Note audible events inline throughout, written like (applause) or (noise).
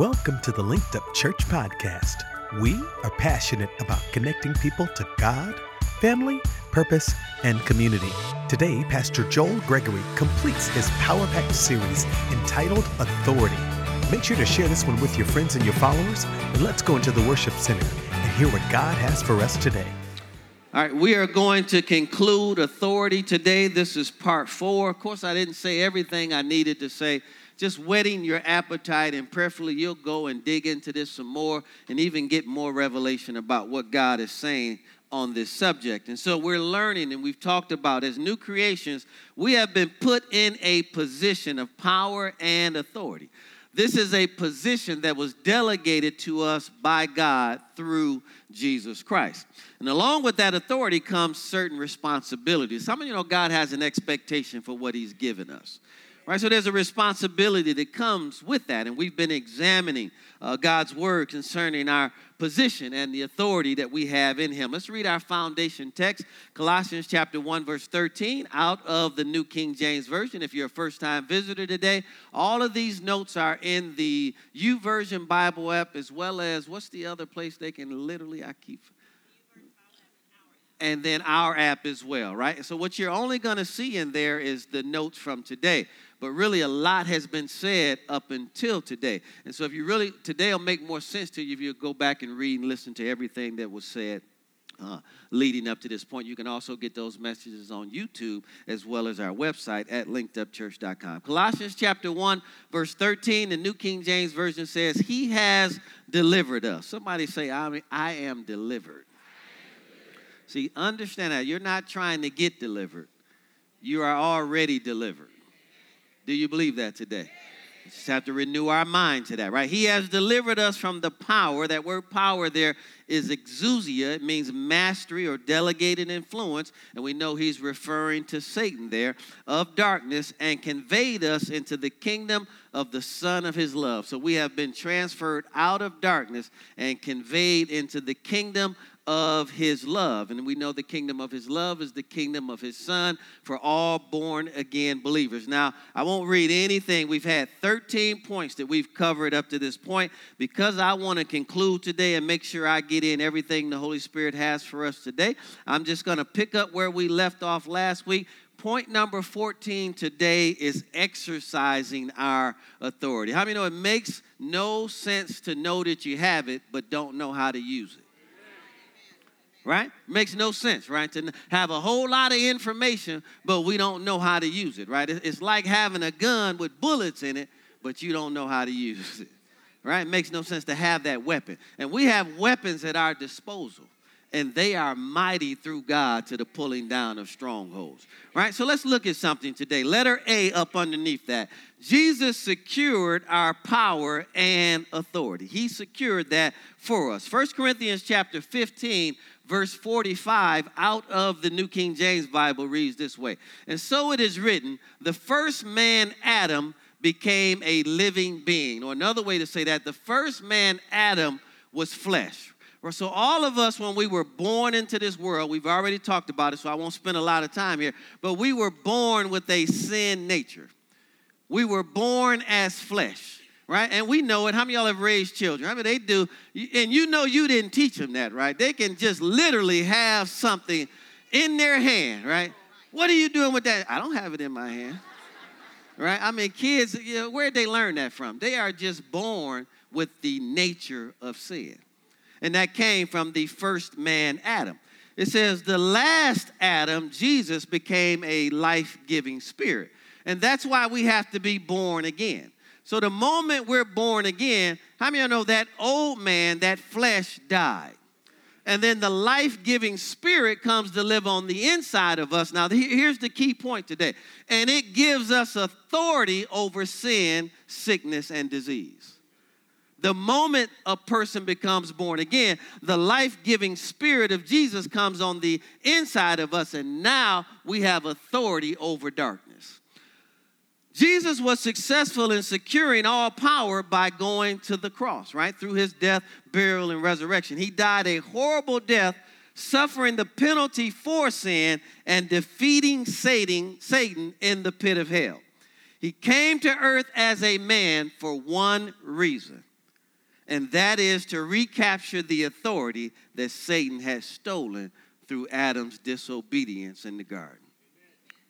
Welcome to the Linked Up Church Podcast. We are passionate about connecting people to God, family, purpose, and community. Today, Pastor Joel Gregory completes his Power Pack series entitled Authority. Make sure to share this one with your friends and your followers, and let's go into the worship center and hear what God has for us today. All right, we are going to conclude authority today. This is part four. Of course, I didn't say everything I needed to say just whetting your appetite, and prayerfully you'll go and dig into this some more and even get more revelation about what God is saying on this subject. And so we're learning, and we've talked about as new creations, we have been put in a position of power and authority. This is a position that was delegated to us by God through Jesus Christ. And along with that authority comes certain responsibilities. Some of you know God has an expectation for what He's given us. Right? So there's a responsibility that comes with that. And we've been examining uh, God's word concerning our position and the authority that we have in Him. Let's read our foundation text, Colossians chapter 1, verse 13, out of the New King James Version. If you're a first time visitor today, all of these notes are in the YouVersion Bible app, as well as what's the other place they can literally, I keep and then our app as well, right? So, what you're only going to see in there is the notes from today but really a lot has been said up until today. And so if you really, today will make more sense to you if you go back and read and listen to everything that was said uh, leading up to this point. You can also get those messages on YouTube as well as our website at linkedupchurch.com. Colossians chapter 1, verse 13, the New King James Version says, He has delivered us. Somebody say, I, mean, I am delivered. See, understand that. You're not trying to get delivered, you are already delivered. Do you believe that today? We just have to renew our mind to that, right? He has delivered us from the power. That word power there is exousia. It means mastery or delegated influence. And we know he's referring to Satan there of darkness and conveyed us into the kingdom of the Son of his love. So we have been transferred out of darkness and conveyed into the kingdom of his love. And we know the kingdom of his love is the kingdom of his son for all born again believers. Now, I won't read anything. We've had 13 points that we've covered up to this point because I want to conclude today and make sure I get in everything the Holy Spirit has for us today. I'm just going to pick up where we left off last week. Point number 14 today is exercising our authority. How many know it makes no sense to know that you have it, but don't know how to use it? Right? Makes no sense, right? To have a whole lot of information, but we don't know how to use it, right? It's like having a gun with bullets in it, but you don't know how to use it, right? Makes no sense to have that weapon. And we have weapons at our disposal, and they are mighty through God to the pulling down of strongholds, right? So let's look at something today. Letter A up underneath that. Jesus secured our power and authority. He secured that for us. First Corinthians chapter 15 verse 45 out of the New King James Bible reads this way And so it is written, the first man, Adam, became a living being. Or another way to say that, the first man, Adam, was flesh. So, all of us, when we were born into this world, we've already talked about it, so I won't spend a lot of time here, but we were born with a sin nature. We were born as flesh right? And we know it. How many y'all have raised children? I mean, they do. And you know you didn't teach them that, right? They can just literally have something in their hand, right? What are you doing with that? I don't have it in my hand, right? I mean, kids, you know, where'd they learn that from? They are just born with the nature of sin. And that came from the first man, Adam. It says, the last Adam, Jesus, became a life giving spirit. And that's why we have to be born again. So the moment we're born again, how many of you know that old man, that flesh died? And then the life giving spirit comes to live on the inside of us. Now, here's the key point today. And it gives us authority over sin, sickness, and disease. The moment a person becomes born again, the life giving spirit of Jesus comes on the inside of us, and now we have authority over darkness. Jesus was successful in securing all power by going to the cross, right? Through his death, burial, and resurrection. He died a horrible death, suffering the penalty for sin and defeating Satan, in the pit of hell. He came to earth as a man for one reason and that is to recapture the authority that Satan has stolen through Adam's disobedience in the garden.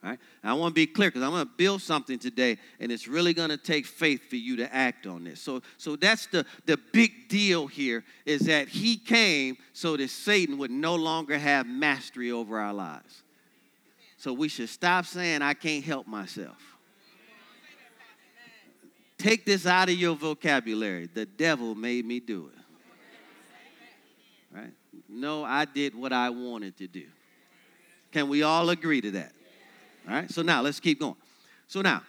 I want to be clear because I'm going to build something today, and it's really going to take faith for you to act on this. So, so that's the, the big deal here is that he came so that Satan would no longer have mastery over our lives. So we should stop saying, I can't help myself. Take this out of your vocabulary. The devil made me do it. Right? No, I did what I wanted to do. Can we all agree to that? All right, so now let's keep going. So now,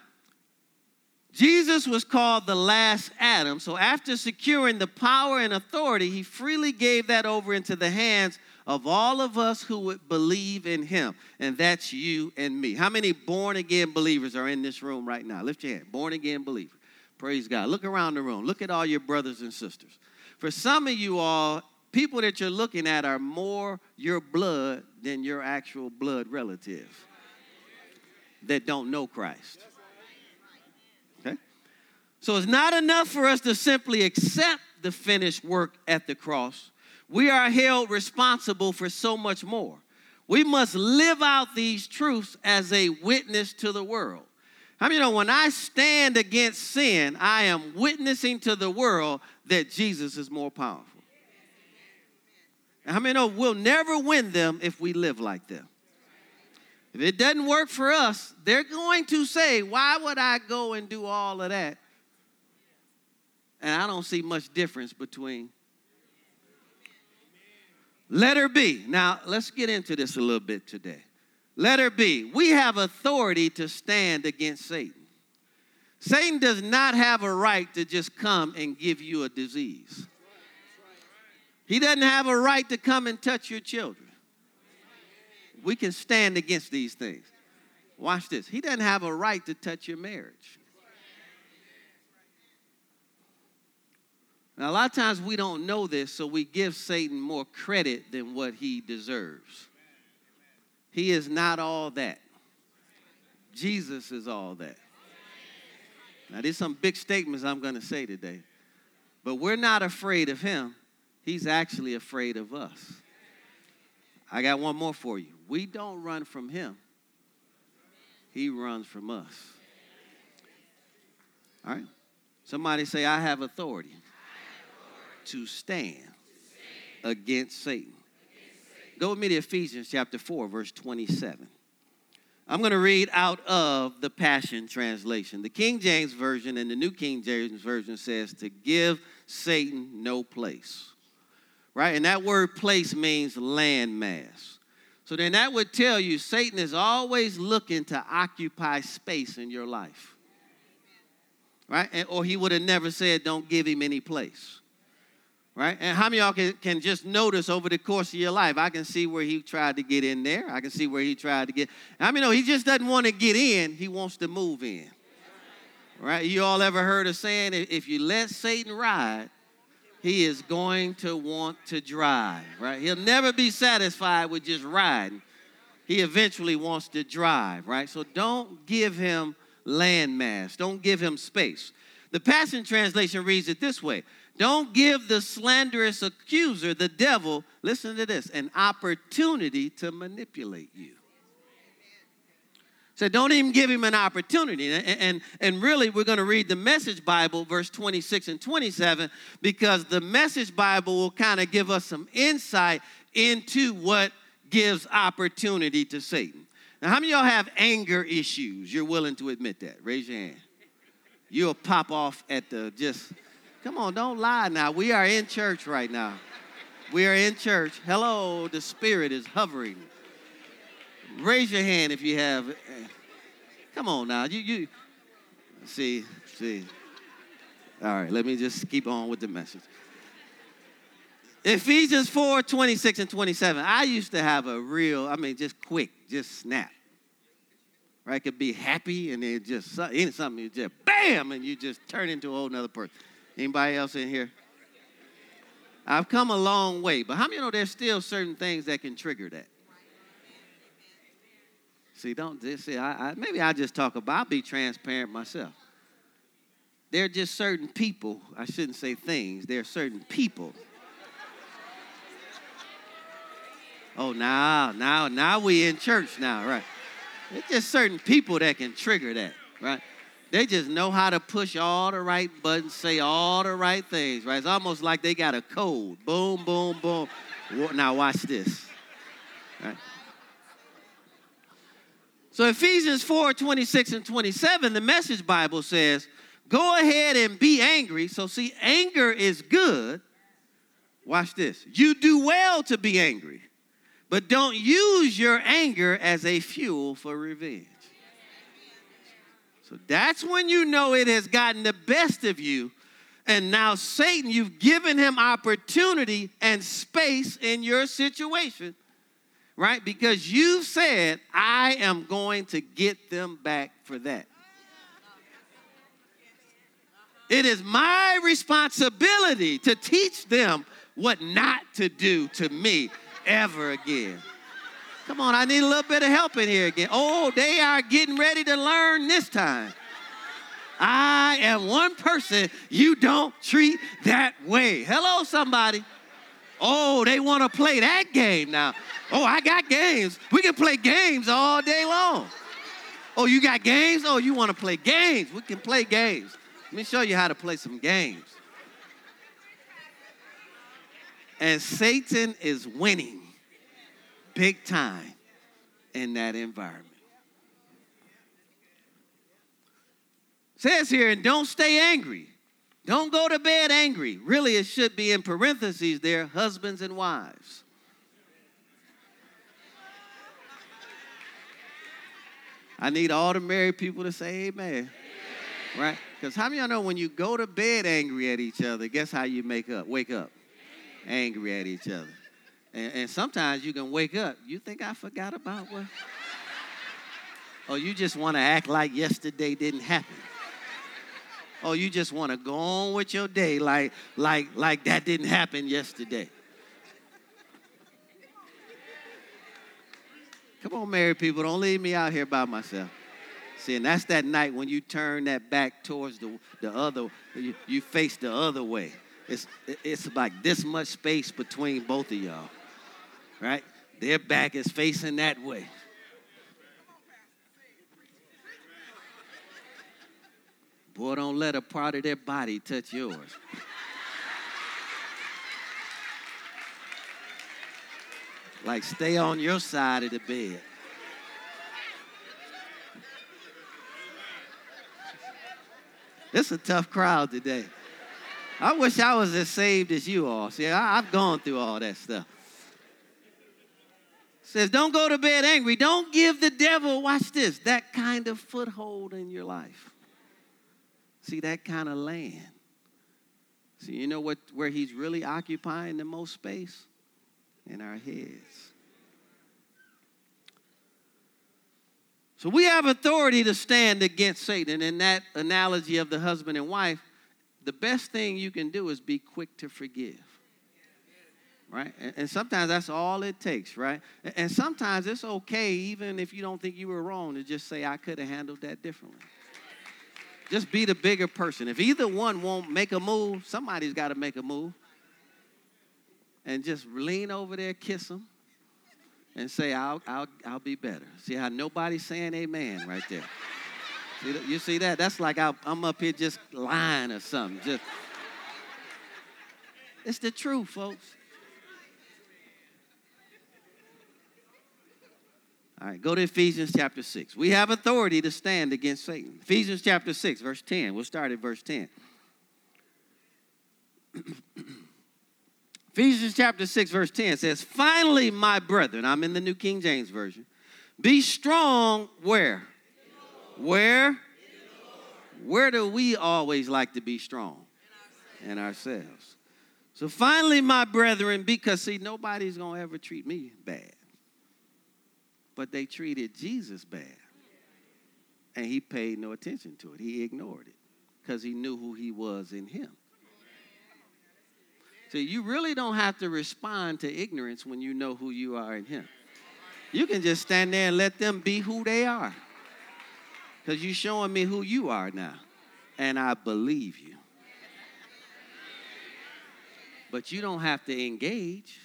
Jesus was called the last Adam. So after securing the power and authority, he freely gave that over into the hands of all of us who would believe in him. And that's you and me. How many born again believers are in this room right now? Lift your hand. Born again believer. Praise God. Look around the room. Look at all your brothers and sisters. For some of you all, people that you're looking at are more your blood than your actual blood relatives that don't know Christ. Okay? So it's not enough for us to simply accept the finished work at the cross. We are held responsible for so much more. We must live out these truths as a witness to the world. How I many you know when I stand against sin, I am witnessing to the world that Jesus is more powerful? How I many know we'll never win them if we live like them? If it doesn't work for us, they're going to say, Why would I go and do all of that? And I don't see much difference between. Letter B. Now, let's get into this a little bit today. Letter B. We have authority to stand against Satan. Satan does not have a right to just come and give you a disease. He doesn't have a right to come and touch your children we can stand against these things. Watch this. He doesn't have a right to touch your marriage. Now, a lot of times we don't know this, so we give Satan more credit than what he deserves. He is not all that. Jesus is all that. Now, there's some big statements I'm going to say today, but we're not afraid of him. He's actually afraid of us. I got one more for you. We don't run from him, he runs from us. All right? Somebody say, I have authority, I have authority. To, stand to stand against Satan. Against Satan. Go with me to Ephesians chapter 4, verse 27. I'm going to read out of the Passion Translation. The King James Version and the New King James Version says to give Satan no place right? And that word place means landmass. So then that would tell you Satan is always looking to occupy space in your life. Right? And, or he would have never said, don't give him any place. Right? And how many y'all can, can just notice over the course of your life? I can see where he tried to get in there. I can see where he tried to get. I mean, no, he just doesn't want to get in, he wants to move in. Right? You all ever heard of saying if you let Satan ride, he is going to want to drive, right? He'll never be satisfied with just riding. He eventually wants to drive, right? So don't give him landmass, don't give him space. The Passion Translation reads it this way Don't give the slanderous accuser, the devil, listen to this, an opportunity to manipulate you. So don't even give him an opportunity. And, and, and really, we're going to read the Message Bible, verse 26 and 27, because the Message Bible will kind of give us some insight into what gives opportunity to Satan. Now, how many of y'all have anger issues? You're willing to admit that? Raise your hand. You'll pop off at the just, come on, don't lie now. We are in church right now. We are in church. Hello, the Spirit is hovering. Raise your hand if you have Come on now. You you see, see. All right, let me just keep on with the message. Ephesians 4, 26 and 27. I used to have a real, I mean, just quick, just snap. Right? Could be happy and then just something, you just bam, and you just turn into a whole nother person. Anybody else in here? I've come a long way, but how many know there's still certain things that can trigger that? See, don't see. I, I, maybe I just talk about. I'll be transparent myself. There are just certain people, I shouldn't say things, there are certain people. Oh, now, now, now we in church now, right? It's just certain people that can trigger that, right? They just know how to push all the right buttons, say all the right things, right? It's almost like they got a code. Boom, boom, boom. Now watch this. Right? So Ephesians 4, 26 and 27, the message Bible says, go ahead and be angry. So see, anger is good. Watch this. You do well to be angry, but don't use your anger as a fuel for revenge. So that's when you know it has gotten the best of you. And now, Satan, you've given him opportunity and space in your situation, right? Because you said, I am going to get them back for that. It is my responsibility to teach them what not to do to me ever again. Come on, I need a little bit of help in here again. Oh, they are getting ready to learn this time. I am one person you don't treat that way. Hello, somebody. Oh, they want to play that game now. Oh, I got games. We can play games all day long. Oh, you got games? Oh, you want to play games? We can play games. Let me show you how to play some games. And Satan is winning big time in that environment. It says here, and don't stay angry. Don't go to bed angry. Really, it should be in parentheses there husbands and wives. I need all the married people to say amen. amen. Right? Because how many y'all know when you go to bed angry at each other, guess how you make up? Wake up angry at each other. And, and sometimes you can wake up. You think I forgot about what? (laughs) Or you just want to act like yesterday didn't happen. Or you just want to go on with your day like, like, like that didn't happen yesterday. Come on, married people, don't leave me out here by myself. See, and that's that night when you turn that back towards the, the other, you, you face the other way. It's, it's like this much space between both of y'all right? Their back is facing that way. Boy, don't let a part of their body touch yours. like, stay on your side of the bed. It's a tough crowd today. I wish I was as saved as you are. See, I, have gone through all that stuff says, Don't go to bed angry. Don't give the devil, watch this, that kind of foothold in your life. See, that kind of land. See, you know what, where he's really occupying the most space? In our heads. So we have authority to stand against Satan. In that analogy of the husband and wife, the best thing you can do is be quick to forgive right? And, sometimes that's all it takes, right? And, sometimes it's okay, even if you don't think you were wrong, to just say, I could have handled that differently. Just be the bigger person. If either one won't make a move, somebody's got to make a move. And just lean over there, kiss them, and say, I'll, I'll, I'll be better. See how nobody's saying amen right there. See, you see that? That's like I, I'm up here just lying or something. Just, it's the truth, folks. All right, go to Ephesians chapter 6. We have authority to stand against Satan. Ephesians chapter 6, verse 10. We'll start at verse 10. (clears throat) Ephesians chapter 6, verse 10 says, Finally, my brethren, I'm in the New King James Version, be strong where? Where? Where do we always like to be strong? In ourselves. So finally, my brethren, because see, nobody's going to ever treat me bad but they treated Jesus bad. And he paid no attention to it. He ignored it because he knew who he was in him. So you really don't have to respond to ignorance when you know who you are in him. You can just stand there and let them be who they are. Because you're showing me who you are now. and I believe you. But you don't have to engage.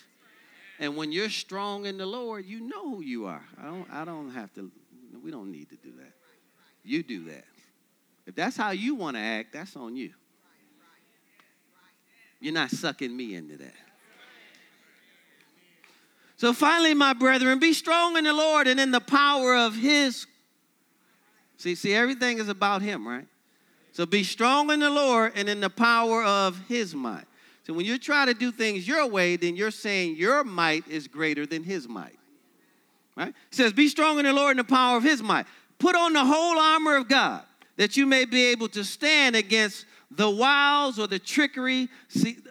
And when you're strong in the Lord, you know who you are. I don't, I don't have to, we don't need to do that. You do that. If that's how you want to act, that's on you. You're not sucking me into that. So finally, my brethren, be strong in the Lord and in the power of his. See, see, everything is about him, right? So be strong in the Lord and in the power of his might. So when you try to do things your way, then you're saying your might is greater than his might. Right? It says, Be strong in the Lord and the power of his might. Put on the whole armor of God that you may be able to stand against the wiles or the trickery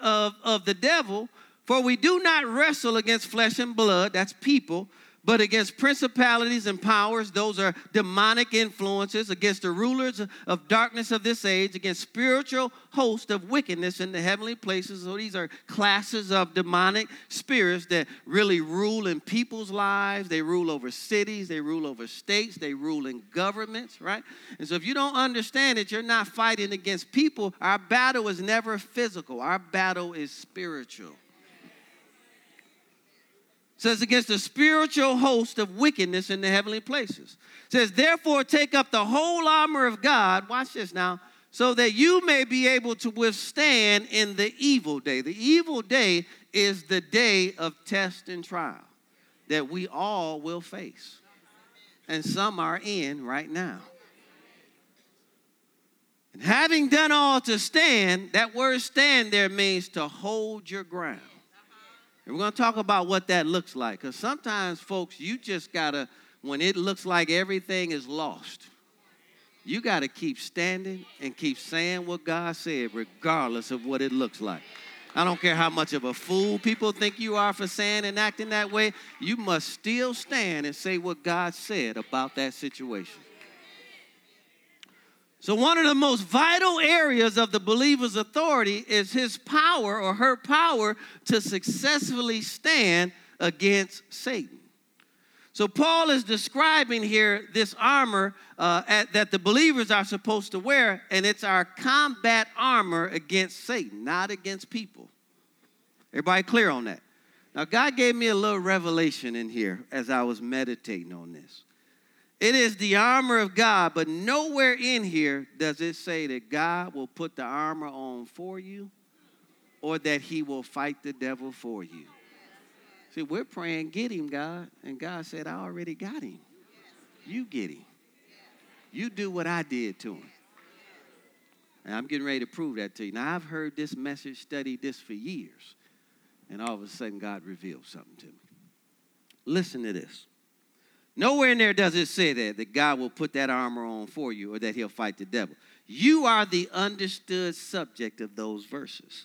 of, of the devil. For we do not wrestle against flesh and blood, that's people, but against principalities and powers, those are demonic influences, against the rulers of darkness of this age, against spiritual hosts of wickedness in the heavenly places. So these are classes of demonic spirits that really rule in people's lives. They rule over cities, they rule over states, they rule in governments, right? And so if you don't understand that you're not fighting against people, our battle is never physical, our battle is spiritual says against the spiritual host of wickedness in the heavenly places. says, therefore, take up the whole armor of God. Watch this now. So that you may be able to withstand in the evil day. The evil day is the day of test and trial that we all will face. And some are in right now. And having done all to stand, that word stand there means to hold your ground. And we're going to talk about what that looks like. Because sometimes, folks, you just got to, when it looks like everything is lost, you got to keep standing and keep saying what God said, regardless of what it looks like. I don't care how much of a fool people think you are for saying and acting that way, you must still stand and say what God said about that situation. So, one of the most vital areas of the believer's authority is his power or her power to successfully stand against Satan. So, Paul is describing here this armor uh, at, that the believers are supposed to wear, and it's our combat armor against Satan, not against people. Everybody clear on that? Now, God gave me a little revelation in here as I was meditating on this. It is the armor of God, but nowhere in here does it say that God will put the armor on for you or that he will fight the devil for you. See, we're praying, get him, God. And God said, I already got him. You get him. You do what I did to him. And I'm getting ready to prove that to you. Now, I've heard this message, studied this for years. And all of a sudden, God revealed something to me. Listen to this. Nowhere in there does it say that, that God will put that armor on for you or that he'll fight the devil. You are the understood subject of those verses.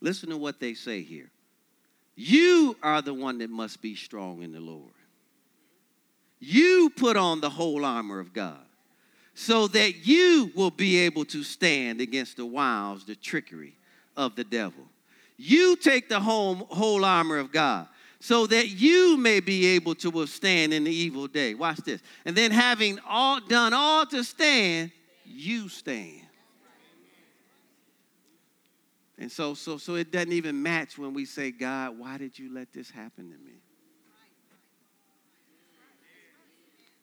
Listen to what they say here. You are the one that must be strong in the Lord. You put on the whole armor of God so that you will be able to stand against the wiles, the trickery of the devil. You take the whole, whole armor of God so that you may be able to withstand in the evil day. Watch this. And then having all done all to stand, you stand. And so, so, so it doesn't even match when we say, God, why did you let this happen to me?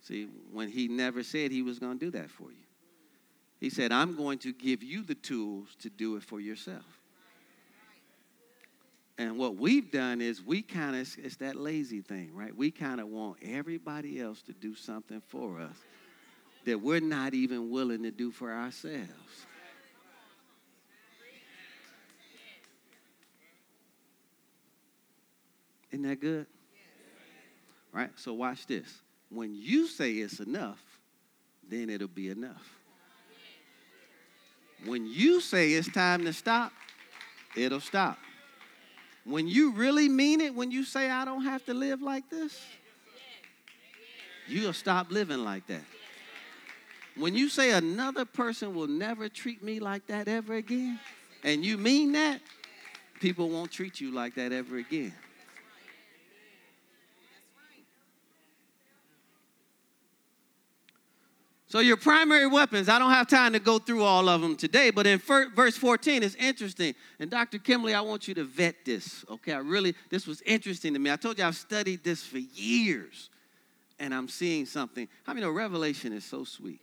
See, when he never said he was going to do that for you, he said, I'm going to give you the tools to do it for yourself. And what we've done is we kind of, it's that lazy thing, right? We kind of want everybody else to do something for us that we're not even willing to do for ourselves. Isn't that good? Right? So watch this. When you say it's enough, then it'll be enough. When you say it's time to stop, it'll stop. When you really mean it, when you say, I don't have to live like this, you'll stop living like that. When you say another person will never treat me like that ever again, and you mean that, people won't treat you like that ever again. So, your primary weapons, I don't have time to go through all of them today, but in verse 14, it's interesting. And Dr. Kimberly, I want you to vet this, okay? I really, this was interesting to me. I told you I've studied this for years, and I'm seeing something. How I many know Revelation is so sweet?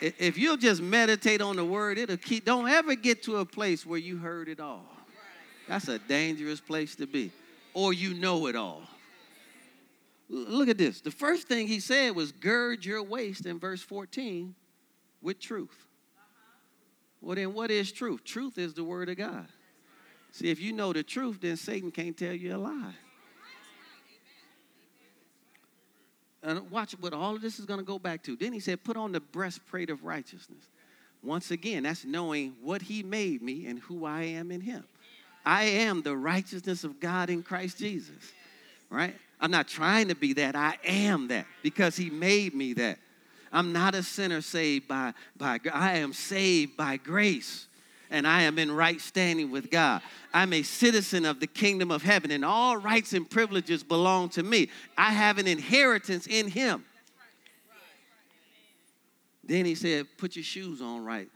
If you'll just meditate on the word, it'll keep, don't ever get to a place where you heard it all. That's a dangerous place to be. Or you know it all. Look at this. The first thing he said was gird your waist in verse 14 with truth. Well, then what is truth? Truth is the word of God. See, if you know the truth, then Satan can't tell you a lie. And watch what all of this is going to go back to. Then he said, put on the breastplate of righteousness. Once again, that's knowing what he made me and who I am in him. I am the righteousness of God in Christ Jesus, right? I'm not trying to be that. I am that because he made me that. I'm not a sinner saved by, by I am saved by grace and I am in right standing with God. I'm a citizen of the kingdom of heaven, and all rights and privileges belong to me. I have an inheritance in Him. Then he said, Put your shoes on right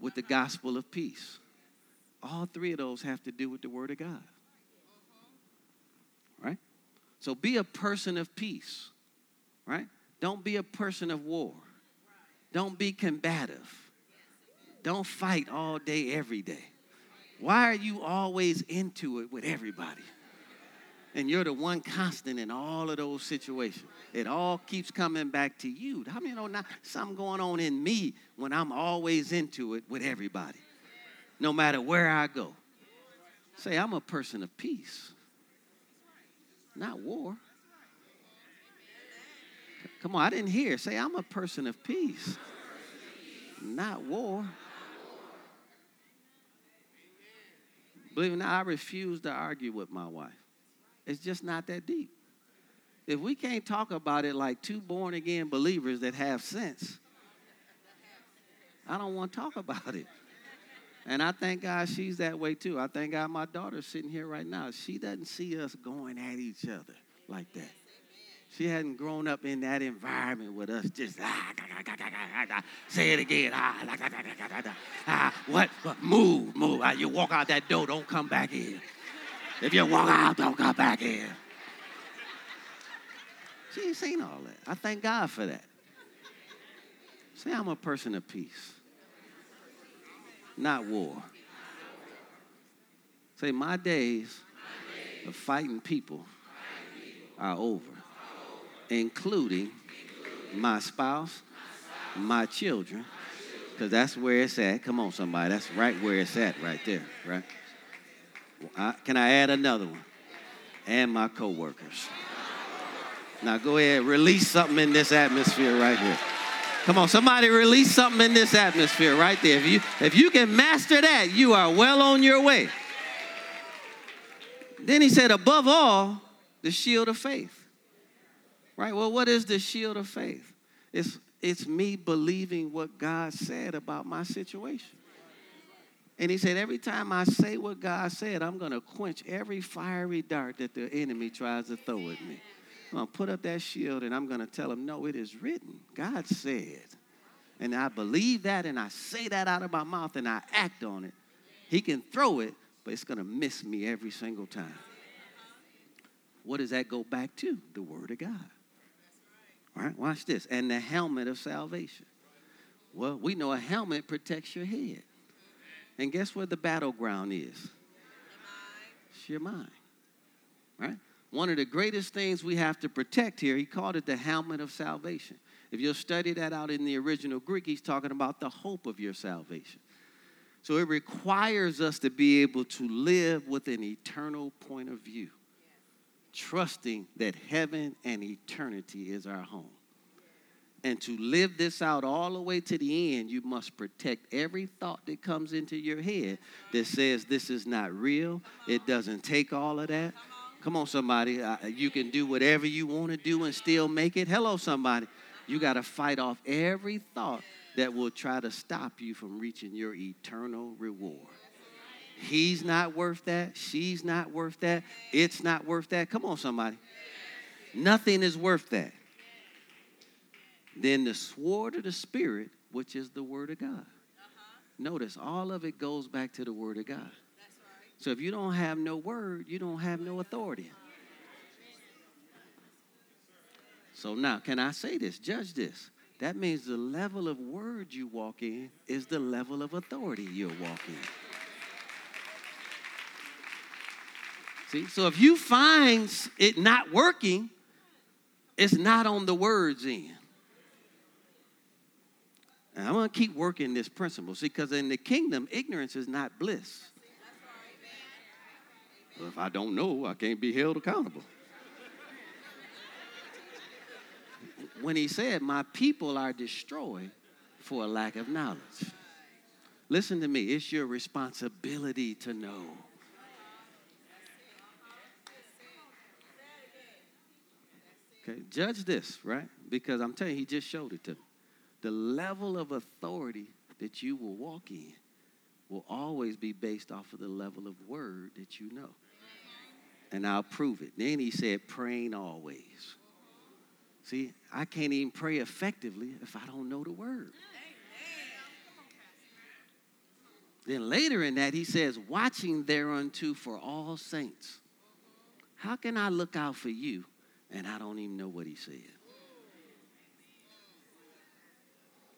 with the gospel of peace. All three of those have to do with the Word of God. Right? So be a person of peace. Right? Don't be a person of war. Don't be combative. Don't fight all day, every day. Why are you always into it with everybody? And you're the one constant in all of those situations. It all keeps coming back to you. How many know oh, not something going on in me when I'm always into it with everybody? no matter where I go. Say, I'm a person of peace, not war. Come on, I didn't hear. Say, I'm a person of peace, not war. Believe it or not, I refuse to argue with my wife. It's just not that deep. If we can't talk about it like two born again believers that have sense, I don't want to talk about it. And I thank God she's that way too. I thank God my daughter's sitting here right now. She doesn't see us going at each other like that. She hadn't grown up in that environment with us just ah, say it again. Ah, ah, what? what? Move, move. Ah, you walk out that door, don't come back in. If you walk out, don't come back in. She ain't seen all that. I thank God for that. Say I'm a person of peace not war. Say, my days of fighting people are over, including my spouse, my children, because that's where it's at. Come on, somebody. That's right where it's at, right there, right? can I add another one? And my coworkers. Now go ahead, release something in this atmosphere right here. Come on, somebody release something in this atmosphere right there. If you if you can master that, you are well on your way. Then he said, above all, the shield of faith. Right? Well, what is the shield of faith? It's it's me believing what God said about my situation. And he said, every time I say what God said, I'm going to quench every fiery dart that the enemy tries to throw at me. I'm going to put up that shield and I'm going to tell him, no, it is written. God said. And I believe that and I say that out of my mouth and I act on it. He can throw it, but it's going to miss me every single time. What does that go back to? The Word of God. All right, watch this. And the helmet of salvation. Well, we know a helmet protects your head. And guess where the battleground is? It's your mind. Right? One of the greatest things we have to protect here, he called it the helmet of salvation. If you'll study that out in the original Greek, he's talking about the hope of your salvation. So it requires us to be able to live with an eternal point of view, trusting that heaven and eternity is our home. And to live this out all the way to the end, you must protect every thought that comes into your head that says this is not real. It doesn't take all of that. Come on, somebody. You can do whatever you want to do and still make it. Hello, somebody. You got to fight off every thought that will try to stop you from reaching your eternal reward. He's not worth that. She's not worth that. It's not worth that. Come on, somebody. Nothing is worth that. then the sword of the Spirit, which is the Word of God. Notice all of it goes back to the Word of God. So if you don't have no Word, you don't have no authority. So now, can I say this? Judge this. That means the level of word you walk in is the level of authority you're walking. See, so if you find it not working, it's not on the words end. And I'm going to keep working this principle. See, because in the kingdom, ignorance is not bliss. Well, if I don't know, I can't be held accountable. when he said, My people are destroyed for a lack of knowledge. Listen to me, it's your responsibility to know. Okay, judge this, right? Because I'm telling you, he just showed it to me. The level of authority that you will walk in will always be based off of the level of word that you know. And I'll prove it. Then he said, praying always. See, I can't even pray effectively if I don't know the word. Then later in that, he says, watching thereunto for all saints. How can I look out for you and I don't even know what he said?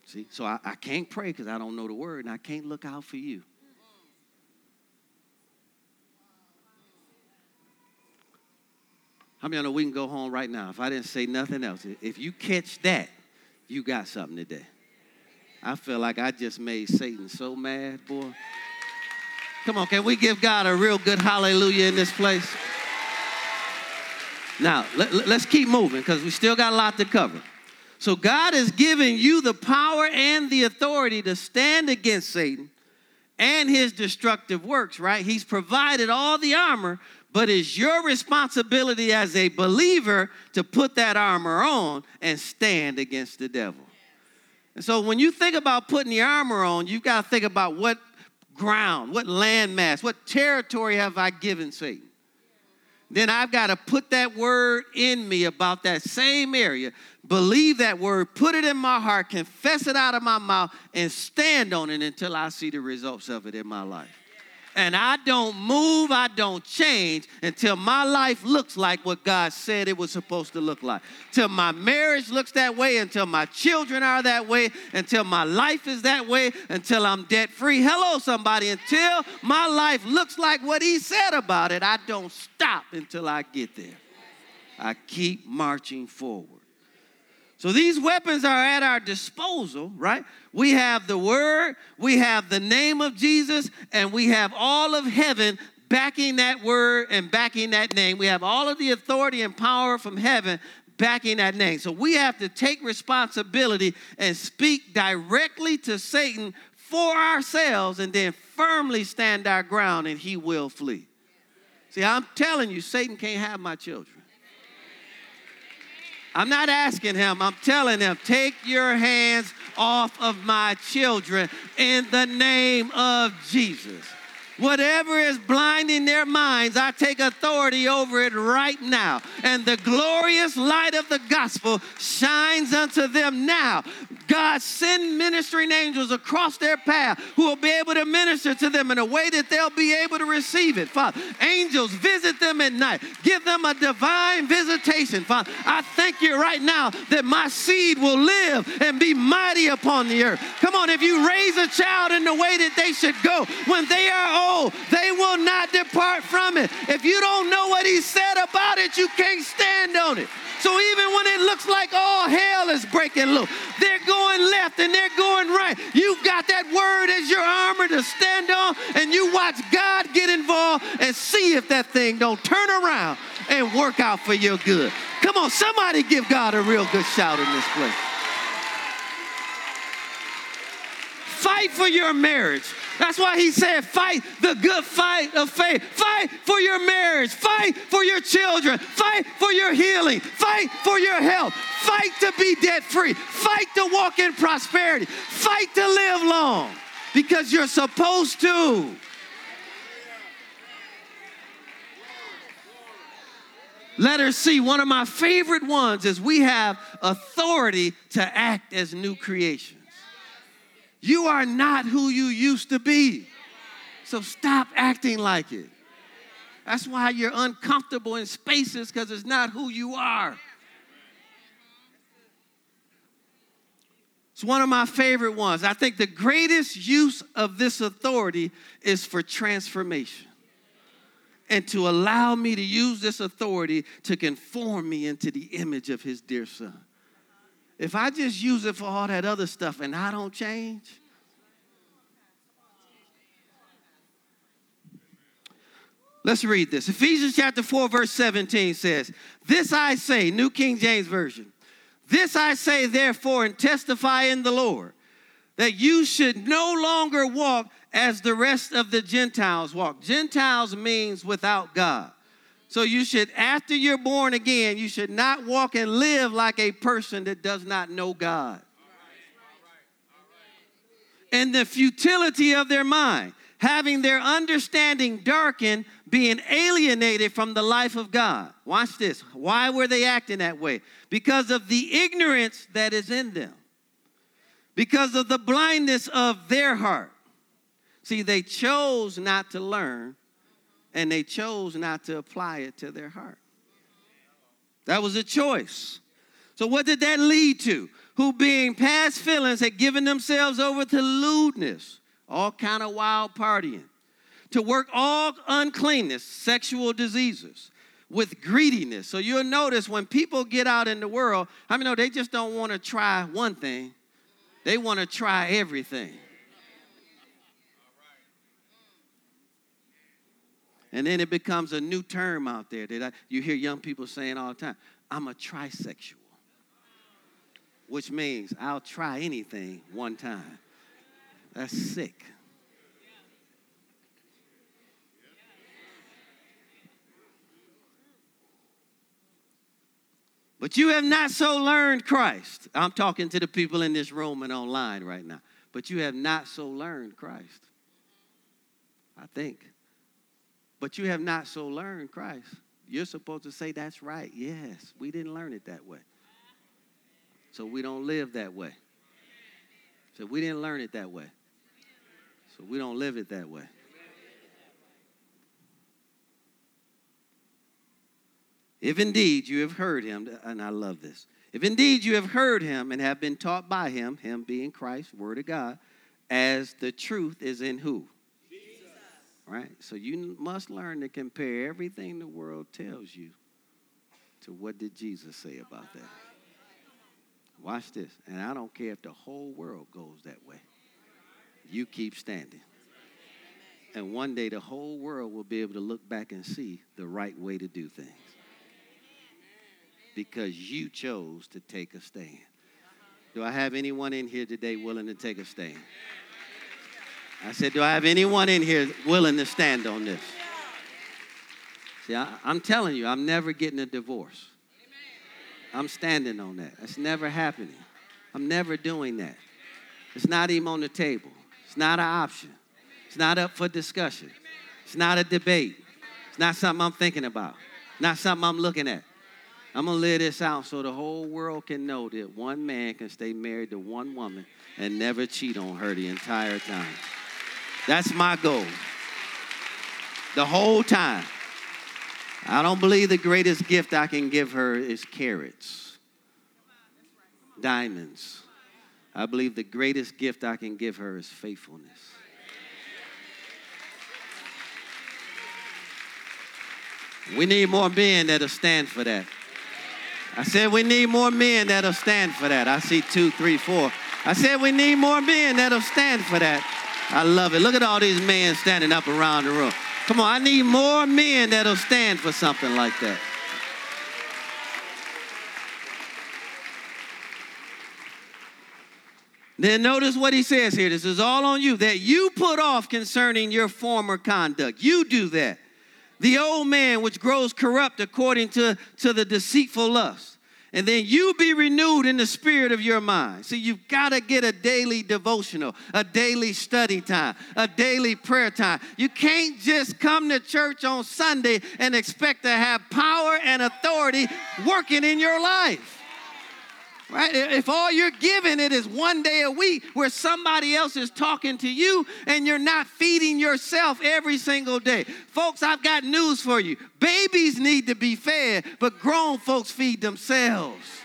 See, so I, I can't pray because I don't know the word and I can't look out for you. How many of you know we can go home right now if I didn't say nothing else? If you catch that, you got something today. I feel like I just made Satan so mad, boy. Come on, can we give God a real good hallelujah in this place? Now, let, us keep moving because we still got a lot to cover. So, God is giving you the power and the authority to stand against Satan and his destructive works, right? He's provided all the armor but it's your responsibility as a believer to put that armor on and stand against the devil. And so when you think about putting the armor on, you've got to think about what ground, what landmass, what territory have I given Satan? Then I've got to put that word in me about that same area, believe that word, put it in my heart, confess it out of my mouth, and stand on it until I see the results of it in my life and I don't move, I don't change until my life looks like what God said it was supposed to look like. Till my marriage looks that way, until my children are that way, until my life is that way, until I'm debt free. Hello, somebody. Until my life looks like what He said about it, I don't stop until I get there. I keep marching forward. So these weapons are at our disposal, right? We have the word, we have the name of Jesus, and we have all of heaven backing that word and backing that name. We have all of the authority and power from heaven backing that name. So we have to take responsibility and speak directly to Satan for ourselves and then firmly stand our ground and he will flee. See, I'm telling you, Satan can't have my children. I'm not asking him, I'm telling him, take your hands off of my children in the name of Jesus. Whatever is blinding their minds, I take authority over it right now. And the glorious light of the gospel shines unto them now. God, send ministering angels across their path who will be able to minister to them in a way that they'll be able to receive it. Father, angels visit them at night. Give them a divine visitation. Father, I thank you right now that my seed will live and be mighty upon the earth. Come on, if you raise a child in the way that they should go, when they are old, they will not depart from it. If you don't know what he said about it, you can't stand on it. So even when it looks like all hell is breaking loose, they're going left and they're going right. You've got that word as your armor to stand on, and you watch God get involved and see if that thing don't turn around and work out for your good. Come on, somebody give God a real good shout in this place. Fight for your marriage. That's why he said, fight the good fight of faith. Fight for your marriage. Fight for your children. Fight for your healing. Fight for your health. Fight to be debt free. Fight to walk in prosperity. Fight to live long because you're supposed to. Letter C, one of my favorite ones is we have authority to act as new creations. You are not who you used to be. So stop acting like it. That's why you're uncomfortable in spaces because it's not who you are. It's one of my favorite ones. I think the greatest use of this authority is for transformation and to allow me to use this authority to conform me into the image of his dear son. If I just use it for all that other stuff and I don't change, Let's read this. Ephesians chapter 4, verse 17 says, This I say, New King James Version, this I say, therefore, and testify in the Lord, that you should no longer walk as the rest of the Gentiles walk. Gentiles means without God. So you should, after you're born again, you should not walk and live like a person that does not know God. And the futility of their mind, having their understanding darkened, being alienated from the life of God. Watch this. Why were they acting that way? Because of the ignorance that is in them, because of the blindness of their heart. See, they chose not to learn and they chose not to apply it to their heart. That was a choice. So, what did that lead to? Who, being past feelings, had given themselves over to lewdness, all kind of wild partying to work all uncleanness, sexual diseases, with greediness. So you'll notice when people get out in the world, I mean, no, they just don't want to try one thing, they want to try everything. And then it becomes a new term out there that I, you hear young people saying all the time I'm a trisexual, which means I'll try anything one time. That's sick. But you have not so learned Christ. I'm talking to the people in this room and online right now. But you have not so learned Christ. I think. But you have not so learned Christ. You're supposed to say, That's right. Yes, we didn't learn it that way. So we don't live that way. So we didn't learn it that way. So we don't live it that way. If indeed you have heard him, and I love this, if indeed you have heard him and have been taught by him, him being Christ, Word of God, as the truth is in who? Right? So you must learn to compare everything the world tells you to what did Jesus say about that. Watch this. And I don't care if the whole world goes that way. You keep standing. And one day the whole world will be able to look back and see the right way to do things because you chose to take a stand. Do I have anyone in here today willing to take a stand? I said, Do I have anyone in here willing to stand on this? See, I, am telling you, I'm never getting a divorce. I'm standing on that. That's never happening. I'm never doing that. It's not even on the table. It's not an option. It's not up for discussion. It's not a debate. It's not something I'm thinking about. Not something I'm looking at. I'm going to lay this out so the whole world can know that one man can stay married to one woman and never cheat on her the entire time. That's my goal. The whole time. I don't believe the greatest gift I can give her is carats, diamonds. I believe the greatest gift I can give her is faithfulness. We need more men that'll stand for that. I said we need more men that'll stand for that. I see two, three, four. I said we need more men that'll stand for that. I love it. Look at all these men standing up around the room. Come on, I need more men that'll stand for something like that. Then notice what he says here. This is all on you that you put off concerning your former conduct. You do that the old man which grows corrupt according to, to the deceitful lust, And then you be renewed in the spirit of your mind. So you've got to get a daily devotional, a daily study time, a daily prayer time. You can't just come to church on Sunday and expect to have power and authority working in your life. Right? If all you're giving it is one day a week where somebody else is talking to you and you're not feeding yourself every single day. Folks, I've got news for you. Babies need to be fed, but grown folks feed themselves.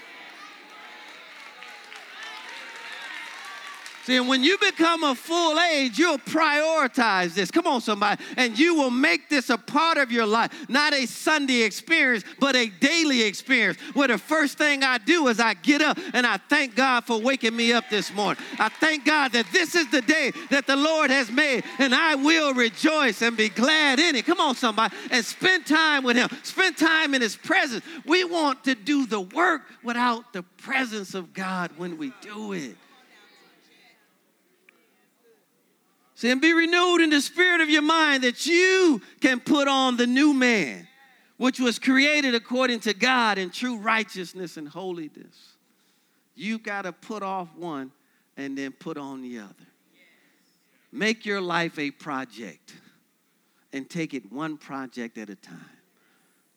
See, when you become a full age, you'll prioritize this. Come on, somebody. And you will make this a part of your life. Not a Sunday experience, but a daily experience. Where the first thing I do is I get up and I thank God for waking me up this morning. I thank God that this is the day that the Lord has made, and I will rejoice and be glad in it. Come on, somebody. And spend time with Him, spend time in His presence. We want to do the work without the presence of God when we do it. And be renewed in the spirit of your mind that you can put on the new man, which was created according to God in true righteousness and holiness. You got to put off one and then put on the other. Make your life a project and take it one project at a time.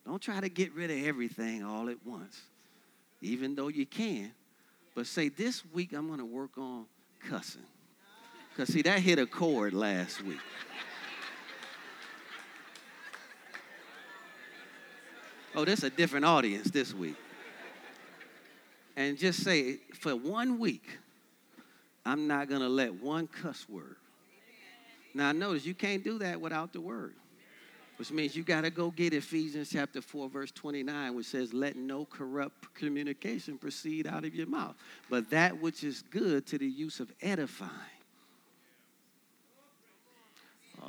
Don't try to get rid of everything all at once, even though you can. But say, this week I'm going to work on cussing. Because, see, that hit a chord last week. Oh, that's a different audience this week. And just say, for one week, I'm not going to let one cuss word. Now, notice you can't do that without the word, which means you got to go get Ephesians chapter 4, verse 29, which says, Let no corrupt communication proceed out of your mouth, but that which is good to the use of edifying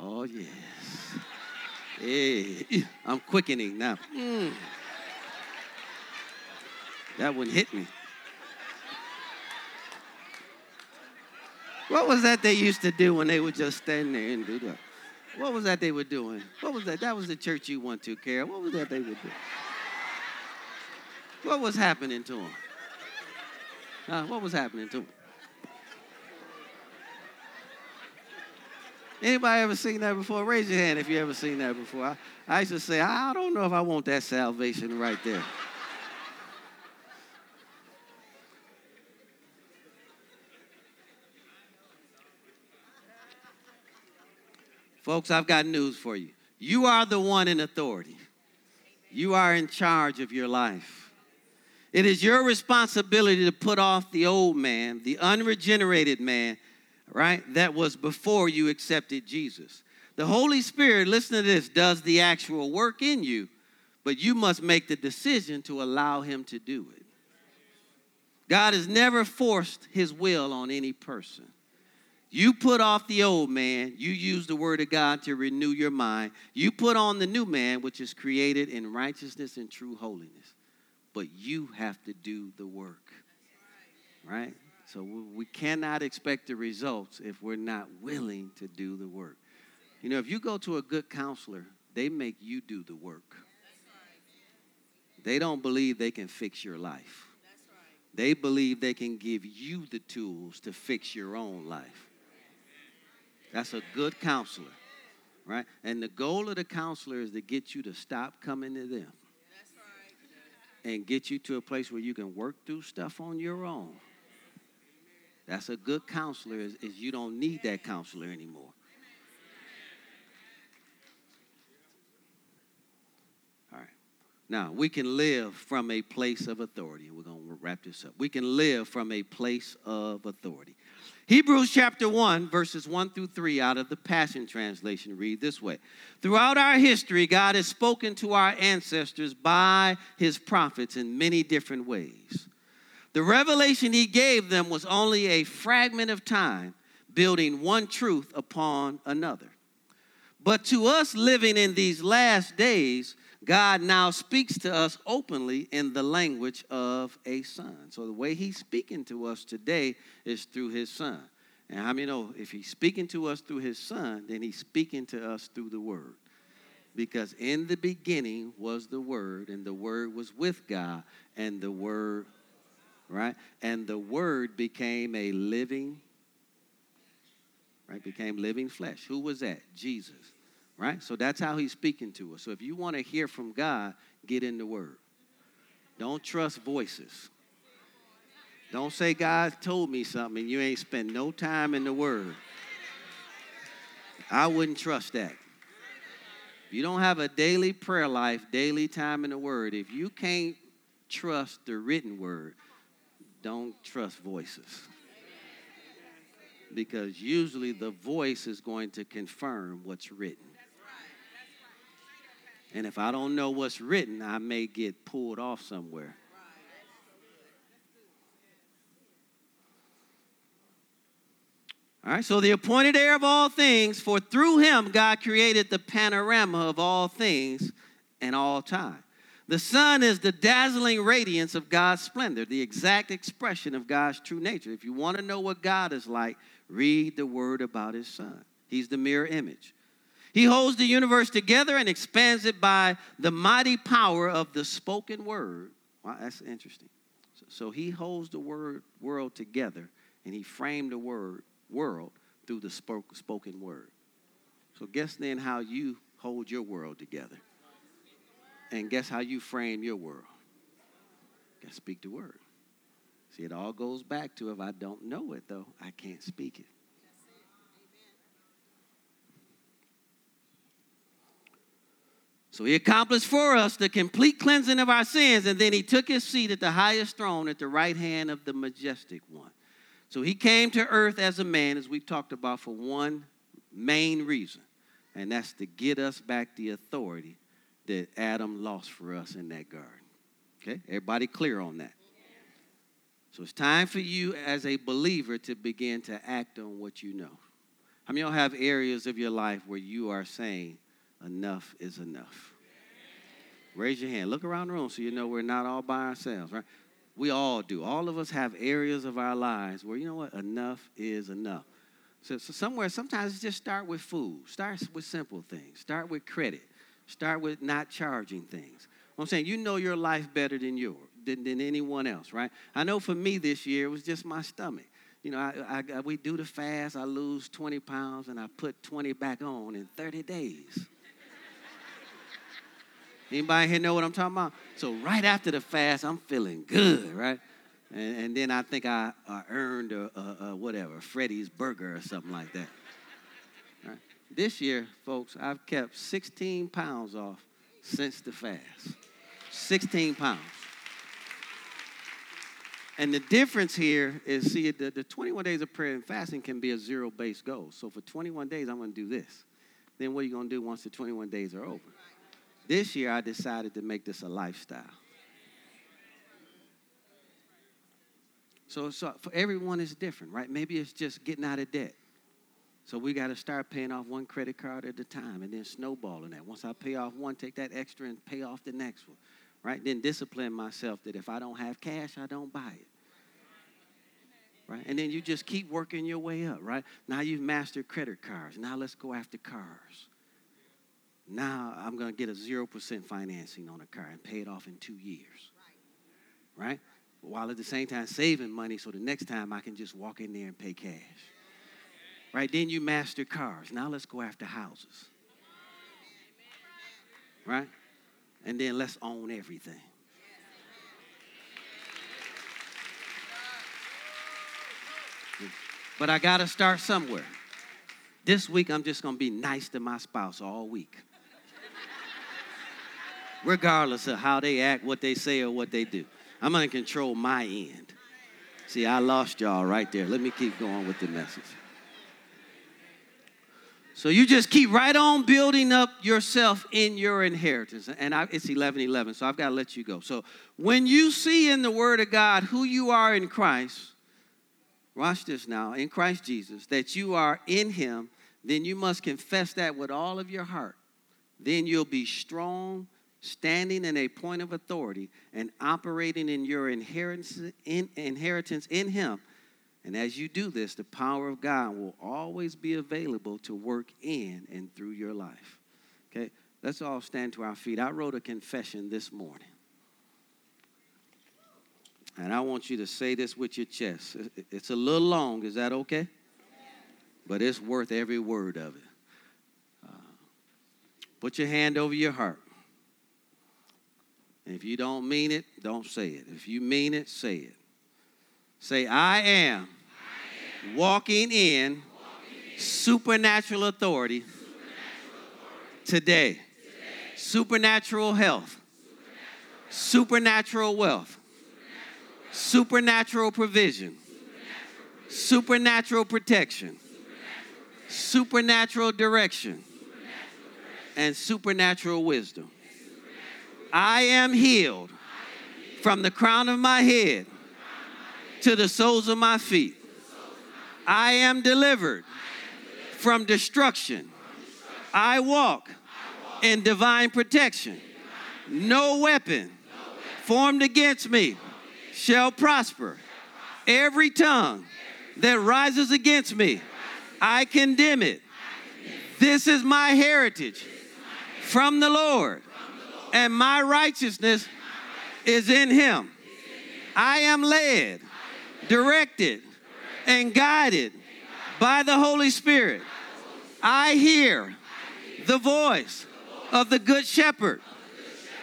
Oh, yes. Hey, I'm quickening now. Mm. That one hit me. What was that they used to do when they would just stand there and do that? What was that they were doing? What was that? That was the church you went to, Carol. What was that they were doing? What was happening to them? Uh, what was happening to them? Anybody ever seen that before? Raise your hand if you ever seen that before. I, I used to say, I don't know if I want that salvation right there. Folks, I've got news for you. You are the one in authority. You are in charge of your life. It is your responsibility to put off the old man, the unregenerated man, right? That was before you accepted Jesus. The Holy Spirit, listen to this, does the actual work in you, but you must make the decision to allow Him to do it. God has never forced His will on any person. You put off the old man, you use the word of God to renew your mind. You put on the new man, which is created in righteousness and true holiness. But you have to do the work, right? So we cannot expect the results if we're not willing to do the work. You know, if you go to a good counselor, they make you do the work. They don't believe they can fix your life. They believe they can give you the tools to fix your own life. That's a good counselor, right? And the goal of the counselor is to get you to stop coming to them and get you to a place where you can work through stuff on your own that's a good counselor, is, is you don't need that counselor anymore. All right. Now, we can live from a place of authority. We're going to wrap this up. We can live from a place of authority. Hebrews chapter 1, verses 1 through 3 out of the Passion Translation read this way Throughout our history, God has spoken to our ancestors by his prophets in many different ways. The revelation he gave them was only a fragment of time, building one truth upon another. But to us living in these last days, God now speaks to us openly in the language of a son. So the way he's speaking to us today is through his son. And how many know if he's speaking to us through his son, then he's speaking to us through the word. Because in the beginning was the Word, and the Word was with God, and the Word, right? And the Word became a living, right? Became living flesh. Who was that? Jesus, right? So that's how he's speaking to us. So if you want to hear from God, get in the Word. Don't trust voices. Don't say God told me something and you ain't spent no time in the Word. I wouldn't trust that. You don't have a daily prayer life, daily time in the Word, if you can't trust the written Word, don't trust voices. Because usually the voice is going to confirm what's written. And if I don't know what's written, I may get pulled off somewhere. All right, so the appointed heir of all things, for through him God created the panorama of all things and all time. The son is the dazzling radiance of God's splendor, the exact expression of God's true nature. If you want to know what God is like, read the word about his son. He's the mirror image. He holds the universe together and expands it by the mighty power of the spoken word. Wow, that's interesting. So, so he holds the word world together and he framed the word world through the spoke, spoken word. So guess then how you hold your world together. And guess how you frame your world? Got to speak the word. See, it all goes back to if I don't know it, though, I can't speak it. So he accomplished for us the complete cleansing of our sins, and then he took his seat at the highest throne at the right hand of the majestic one. So he came to earth as a man, as we've talked about, for one main reason, and that's to get us back the authority that Adam lost for us in that garden. Okay? Everybody clear on that? So it's time for you as a believer to begin to act on what you know. How many of y'all have areas of your life where you are saying, enough is enough? Raise your hand. Look around the room so you know we're not all by ourselves, right? We all do. All of us have areas of our lives where, you know what, enough is enough. So, so somewhere, sometimes just start with food. Start with simple things. Start with credit. Start with not charging things. I'm saying you know your life better than your than, than anyone else, right? I know for me this year it was just my stomach. You know, I, I, we do the fast. I lose 20 pounds and I put 20 back on in 30 days. (laughs) Anybody here know what I'm talking about? So right after the fast, I'm feeling good, right? And, and then I think I, I earned a, a, a, whatever, Freddy's burger or something like that. This year, folks, I've kept 16 pounds off since the fast. 16 pounds. And the difference here is see, the, the 21 days of prayer and fasting can be a zero based goal. So for 21 days, I'm going to do this. Then what are you going to do once the 21 days are over? This year, I decided to make this a lifestyle. So, so for everyone, it's different, right? Maybe it's just getting out of debt. So we got to start paying off one credit card at a time and then snowballing that. Once I pay off one, take that extra and pay off the next one, right? Then discipline myself that if I don't have cash, I don't buy it. Right? And then you just keep working your way up, right? Now you've mastered credit cards. Now let's go after cars. Now I'm going to get a 0% financing on a car and pay it off in two years. Right? While at the same time saving money so the next time I can just walk in there and pay cash. Right? Then you master cars. Now let's go after houses. Right? And then let's own everything. But I got to start somewhere. This week, I'm just going to be nice to my spouse all week regardless of how they act, what they say, or what they do. I'm going to control my end. See, I lost y'all right there. Let me keep going with the message. So you just keep right on building up yourself in your inheritance. And I, it's 11 11, so I've got to let you go. So when you see in the Word of God who you are in Christ, watch this now, in Christ Jesus, that you are in Him, then you must confess that with all of your heart. Then you'll be strong standing in a point of authority and operating in your inheritance in, inheritance in Him. And as you do this, the power of God will always be available to work in and through your life. Okay? Let's all stand to our feet. I wrote a confession this morning. And I want you to say this with your chest. It's a little long. Is that okay? But it's worth every word of it. Uh, put your hand over your heart. And if you don't mean it, don't say it. If you mean it, say it. Say, I am, I am walking, in supernatural authority, today. Supernatural health, supernatural wealth, supernatural provision, supernatural protection, supernatural direction, and supernatural wisdom. I am healed from the crown of my head to the soles of my feet. I am delivered from destruction. I walk in divine protection. No weapon formed against me shall prosper. Every tongue that rises against me, I condemn it. This is my heritage from the Lord, and my righteousness is in him. I am led, directed, and guided by the Holy Spirit. I hear the voice of the Good Shepherd,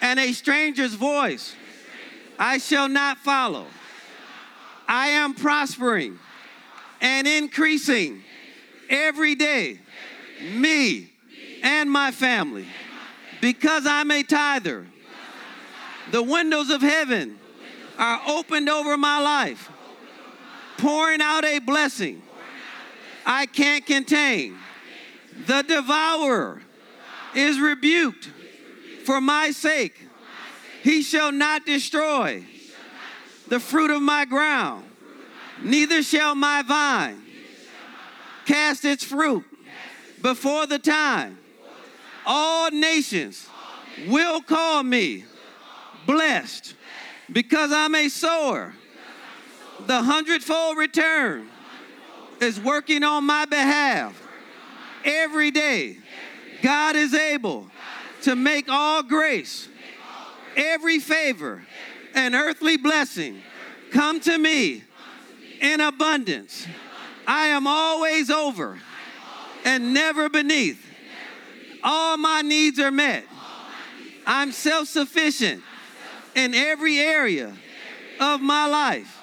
and a stranger's voice I shall not follow. I am prospering and increasing every day, me and my family, because I'm a tither. The windows of heaven are opened over my life, pouring out a blessing I can't contain. The devourer is rebuked for my sake. He shall not destroy the fruit of my ground, neither shall my vine cast its fruit before the time. All nations will call me blessed because I'm a sower. The hundredfold return is working on my behalf every day. God is able to make all grace every favor and earthly blessing come to me in abundance. I am always over and never beneath. All my needs are met. I'm self sufficient in every area of my life.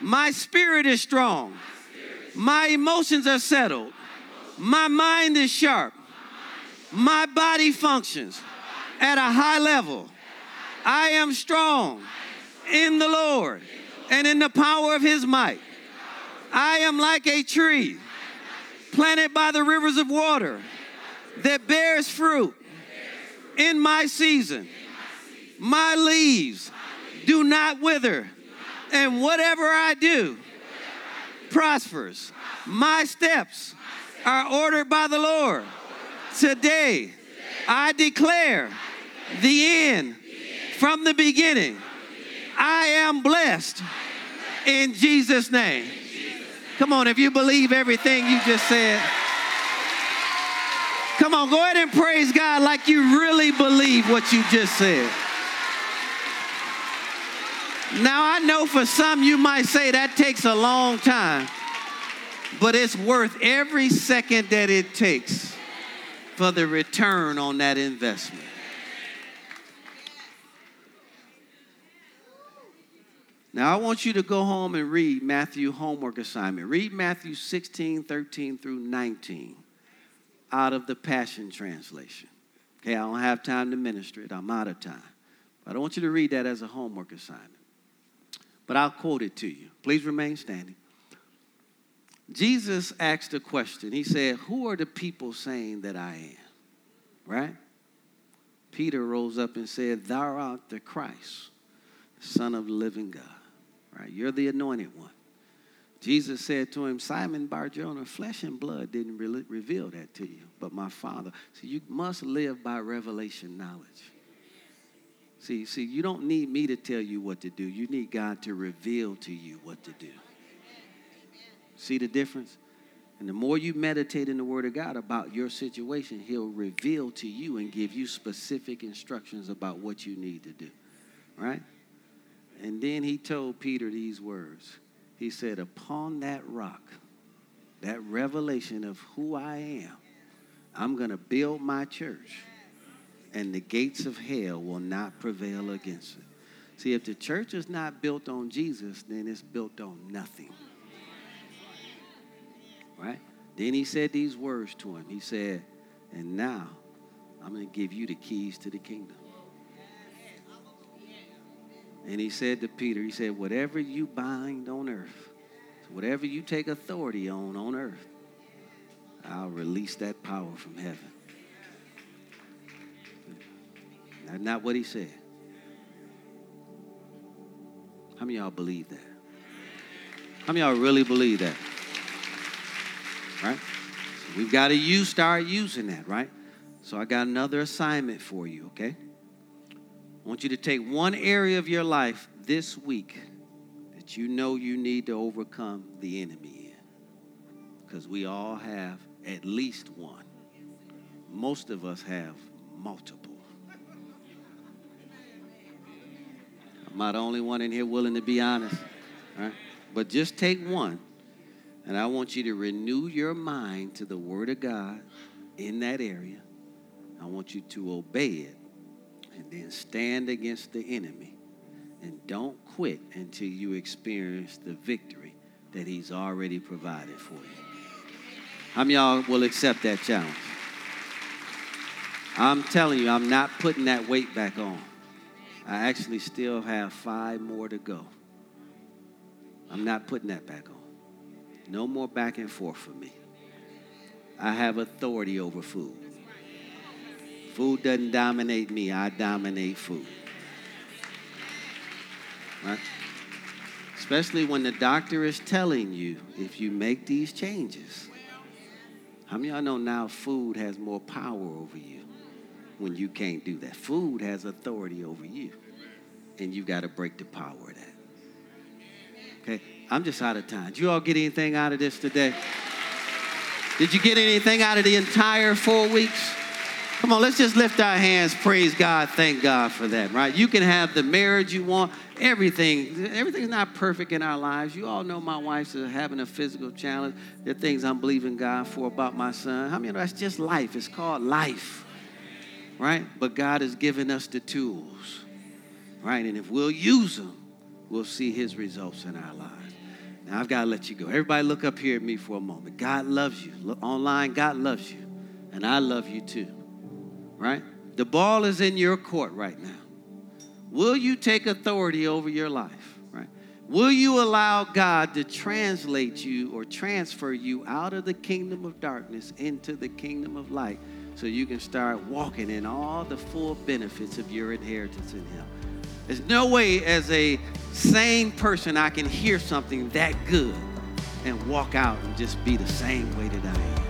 My spirit is strong. My emotions are settled. My mind is sharp. My body functions at a high level. I am strong in the Lord and in the power of his might. I am like a tree planted by the rivers of water that bears fruit in my season. My leaves do not wither, and whatever I do prospers. My steps are ordered by the Lord. Today, I declare the end from the beginning. I am blessed in Jesus' name. Come on, if you believe everything you just said, come on, go ahead and praise God like you really believe what you just said. Now, I know for some you might say that takes a long time, but it's worth every second that it takes for the return on that investment. Now, I want you to go home and read Matthew homework assignment. Read Matthew 16, 13 through 19 out of the Passion Translation. Okay, I don't have time to minister it, I'm out of time. But I don't want you to read that as a homework assignment. But I'll quote it to you. Please remain standing. Jesus asked a question. He said, Who are the people saying that I am? Right? Peter rose up and said, Thou art the Christ, Son of the living God. Right? You're the anointed one. Jesus said to him, Simon Bar Barjona, flesh and blood didn't re- reveal that to you, but my Father. So you must live by revelation knowledge. See, see, you don't need me to tell you what to do. You need God to reveal to you what to do. See the difference? And the more you meditate in the Word of God about your situation, He'll reveal to you and give you specific instructions about what you need to do. Right? And then He told Peter these words He said, Upon that rock, that revelation of who I am, I'm going to build my church, and the gates of hell will not prevail against it. See, if the church is not built on Jesus, then it's built on nothing. Right? Then he said these words to him. He said, And now I'm going to give you the keys to the kingdom. And he said to Peter, He said, Whatever you bind on earth, whatever you take authority on on earth, I'll release that power from heaven. Not what he said. How many y'all believe that? How many y'all really believe that? Right? So we've got to use, start using that, right? So I got another assignment for you, okay? I want you to take one area of your life this week that you know you need to overcome the enemy in. Because we all have at least one. Most of us have multiple. I'm not the only one in here willing to be honest. Right? But just take one, and I want you to renew your mind to the Word of God in that area. I want you to obey it and then stand against the enemy. And don't quit until you experience the victory that He's already provided for you. How many y'all will accept that challenge? I'm telling you, I'm not putting that weight back on. I actually still have five more to go. I'm not putting that back on. No more back and forth for me. I have authority over food. Food doesn't dominate me, I dominate food. Right? Especially when the doctor is telling you if you make these changes. How many of y'all know now food has more power over you? When you can't do that. Food has authority over you, and you got to break the power of that. Okay, I'm just out of time. Did you all get anything out of this today? Did you get anything out of the entire four weeks? Come on, let's just lift our hands, praise God, thank God for that, right? You can have the marriage you want, everything. Everything's not perfect in our lives. You all know my wife's having a physical challenge. There are things I'm believing God for about my son. How I many know that's just life? It's called life right? But God has given us the tools, right? And if we'll use them, we'll see His results in our lives. Now, I've got to let you go. Everybody, look up here at me for a moment. God loves you. Look online, God loves you. And I love you too, right? The ball is in your court right now. Will you take authority over your life, right? Will you allow God to translate you or transfer you out of the kingdom of darkness into the kingdom of light? So you can start walking in all the full benefits of your inheritance in Him. There's no way, as a sane person, I can hear something that good and walk out and just be the same way that I am.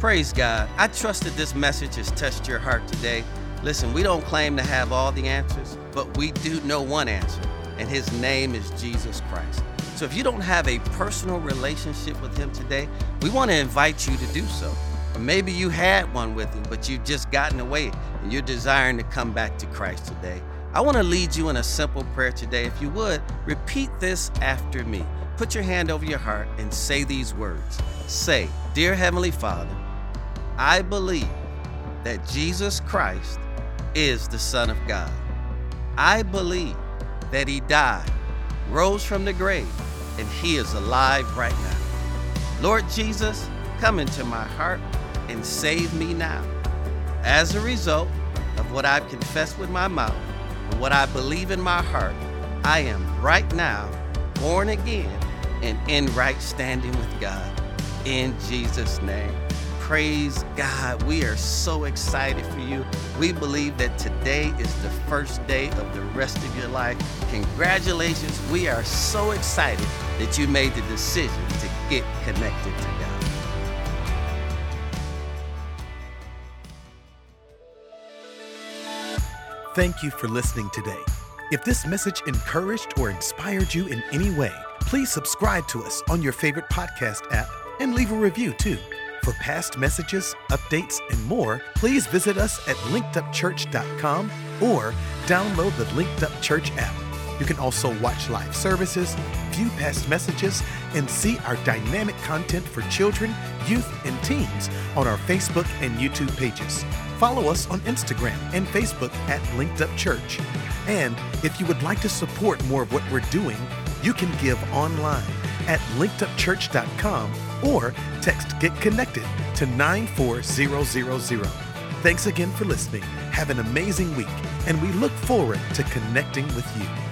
Praise God. I trust that this message has touched your heart today. Listen, we don't claim to have all the answers, but we do know one answer, and His name is Jesus Christ. So if you don't have a personal relationship with Him today, we want to invite you to do so. Or maybe you had one with Him, but you've just gotten away and you're desiring to come back to Christ today. I want to lead you in a simple prayer today. If you would, repeat this after me. Put your hand over your heart and say these words Say, Dear Heavenly Father, I believe that Jesus Christ is the Son of God. I believe that He died, rose from the grave and He is alive right now. Lord Jesus, come into my heart and save me now. As a result of what I've confessed with my mouth and what I believe in my heart, I am right now born again and in right standing with God. In Jesus' name. Praise God. We are so excited for you. We believe that today is the first day of the rest of your life. Congratulations. We are so excited that you made the decision to get connected to God. Thank you for listening today. If this message encouraged or inspired you in any way, Please subscribe to us on your favorite podcast app and leave a review too. For past messages, updates, and more, please visit us at linkedupchurch.com or download the Linked Up Church app. You can also watch live services, view past messages, and see our dynamic content for children, youth, and teens on our Facebook and YouTube pages. Follow us on Instagram and Facebook at Linked Up Church. And if you would like to support more of what we're doing, you can give online at linkedupchurch.com or text Get Connected to 94000. Thanks again for listening. Have an amazing week, and we look forward to connecting with you.